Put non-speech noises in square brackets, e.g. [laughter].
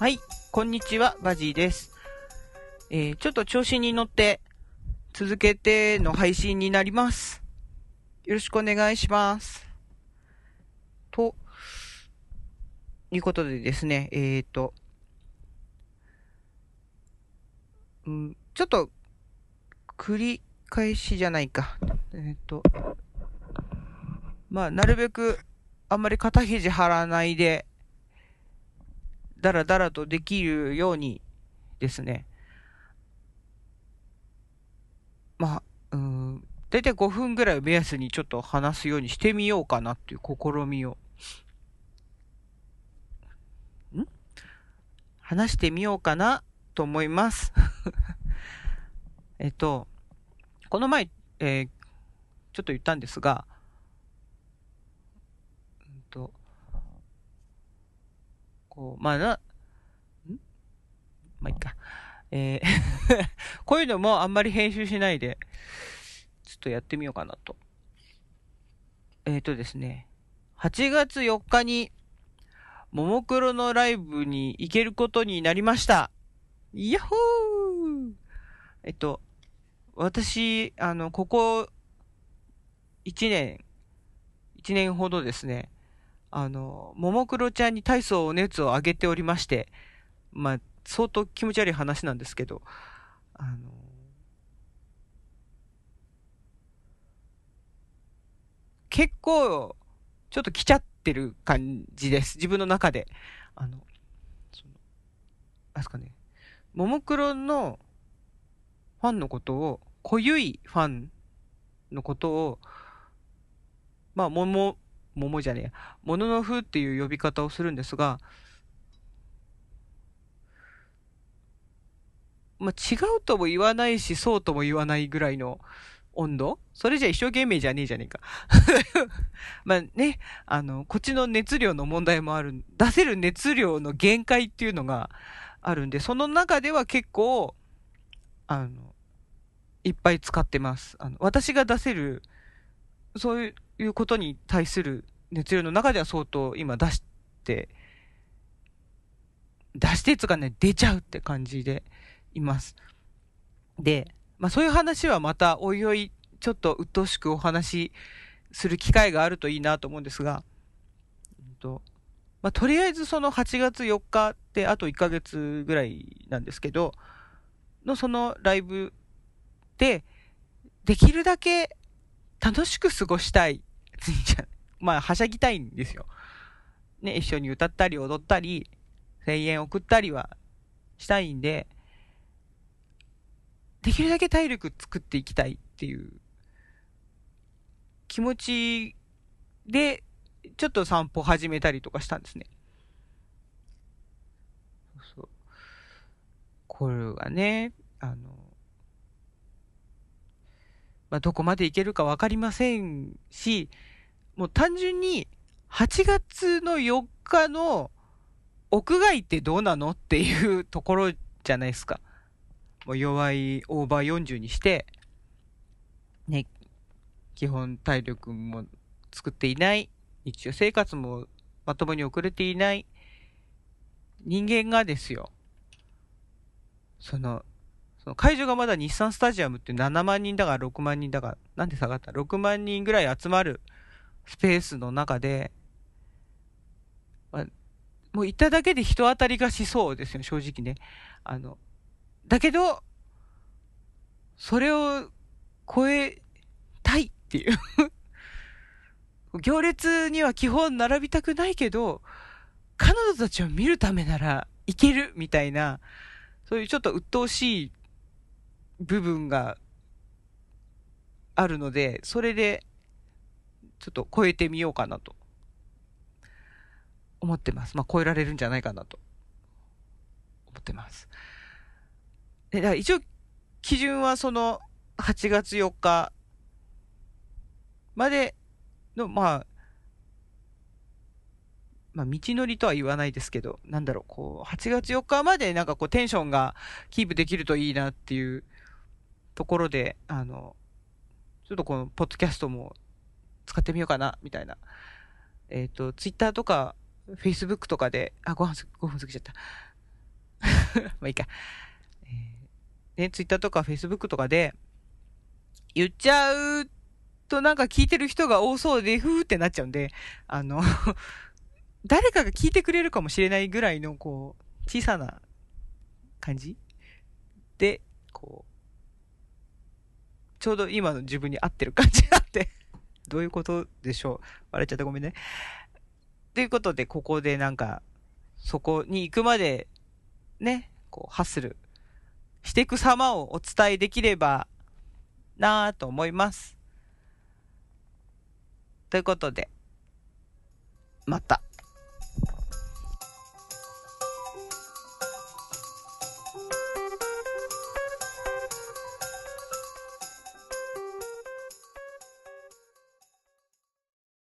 はいこんにちは、バジーです。えー、ちょっと調子に乗って、続けての配信になります。よろしくお願いします。と、いうことでですね、えーと、うん、ちょっと、繰り返しじゃないか。えーと、まあ、なるべく、あんまり肩肘張らないで、だらだらとできるようにですね。まあ、うん、だいたい5分ぐらいを目安にちょっと話すようにしてみようかなっていう試みを。ん？話してみようかなと思います。[laughs] えっと、この前、えーちょっと言ったんですが、うんと、こう、まあな、ん？まあいいか。えー [laughs] こういうのもあんまり編集しないで、ちょっとやってみようかなと。えっ、とですね、8月4日に、ももクロのライブに行けることになりました。ヤッホーえっと、私、あの、ここ、1年、1年ほどですね、あの、ももクロちゃんに体操熱を上げておりまして、まあ、相当気持ち悪い話なんですけど、あの、結構、ちょっと来ちゃってる感じです。自分の中で。あの、その、あすかね、ももクロのファンのことを、濃ゆいファンのことを、まあ、もも、ももじゃねえや、もののふっていう呼び方をするんですが、まあ、違うとも言わないし、そうとも言わないぐらいの温度？それじゃ一生懸命じゃねえじゃねえか。[laughs] まあね、あの、こっちの熱量の問題もある、出せる熱量の限界っていうのがあるんで、その中では結構、あの、いっぱい使ってます。あの、私が出せる、そういういうことに対する熱量の中では相当今出して、出してつかね、出ちゃうって感じでいます。で、まあそういう話はまたおいおいちょっと鬱陶しくお話しする機会があるといいなと思うんですが、うんとまあとりあえずその8月4日ってあと1ヶ月ぐらいなんですけど、のそのライブで、できるだけ楽しく過ごしたい。じ [laughs] ゃまあ、はしゃぎたいんですよ。ね、一緒に歌ったり踊ったり、声援送ったりはしたいんで、できるだけ体力作っていきたいっていう気持ちで、ちょっと散歩始めたりとかしたんですね。そうそう。これがね、あの、まあ、どこまでいけるかわかりませんし、もう単純に8月の4日の屋外ってどうなのっていうところじゃないですか。もう弱いオーバー40にして、ね、基本体力も作っていない、日常生活もまともに遅れていない人間がですよ、その、その会場がまだ日産スタジアムって7万人だから6万人だから、なんで下がった ?6 万人ぐらい集まるスペースの中で、ま、もう行っただけで人当たりがしそうですよ、正直ね。あの、だけど、それを超えたいっていう。[laughs] 行列には基本並びたくないけど、彼女たちを見るためならいけるみたいな、そういうちょっと鬱陶しい部分があるので、それで、ちょっと超えてみようかなと、思ってます。まあ、超えられるんじゃないかなと、思ってます。で、だから一応、基準はその、8月4日までの、まあ、まあ、道のりとは言わないですけど、なんだろう、こう、8月4日までなんかこう、テンションがキープできるといいなっていうところで、あの、ちょっとこの、ポッドキャストも使ってみようかな、みたいな。えっ、と、ツイッターとか、フェイスブックとかで、あ、5分、5分過ぎちゃった。[laughs] まあいいか。えー、ね、ツイッターとかフェイスブックとかで、言っちゃうとなんか聞いてる人が多そうで、ふーってなっちゃうんで、あの [laughs] 誰かが聞いてくれるかもしれないぐらいの、こう、小さな感じで、こう、ちょうど今の自分に合ってる感じになって [laughs] どういうことでしょう？笑っちゃってごめんね。ということで、ここでなんか、そこに行くまで、ね、こう、ハッスルしていく様をお伝えできればなぁと思います。ということで、また。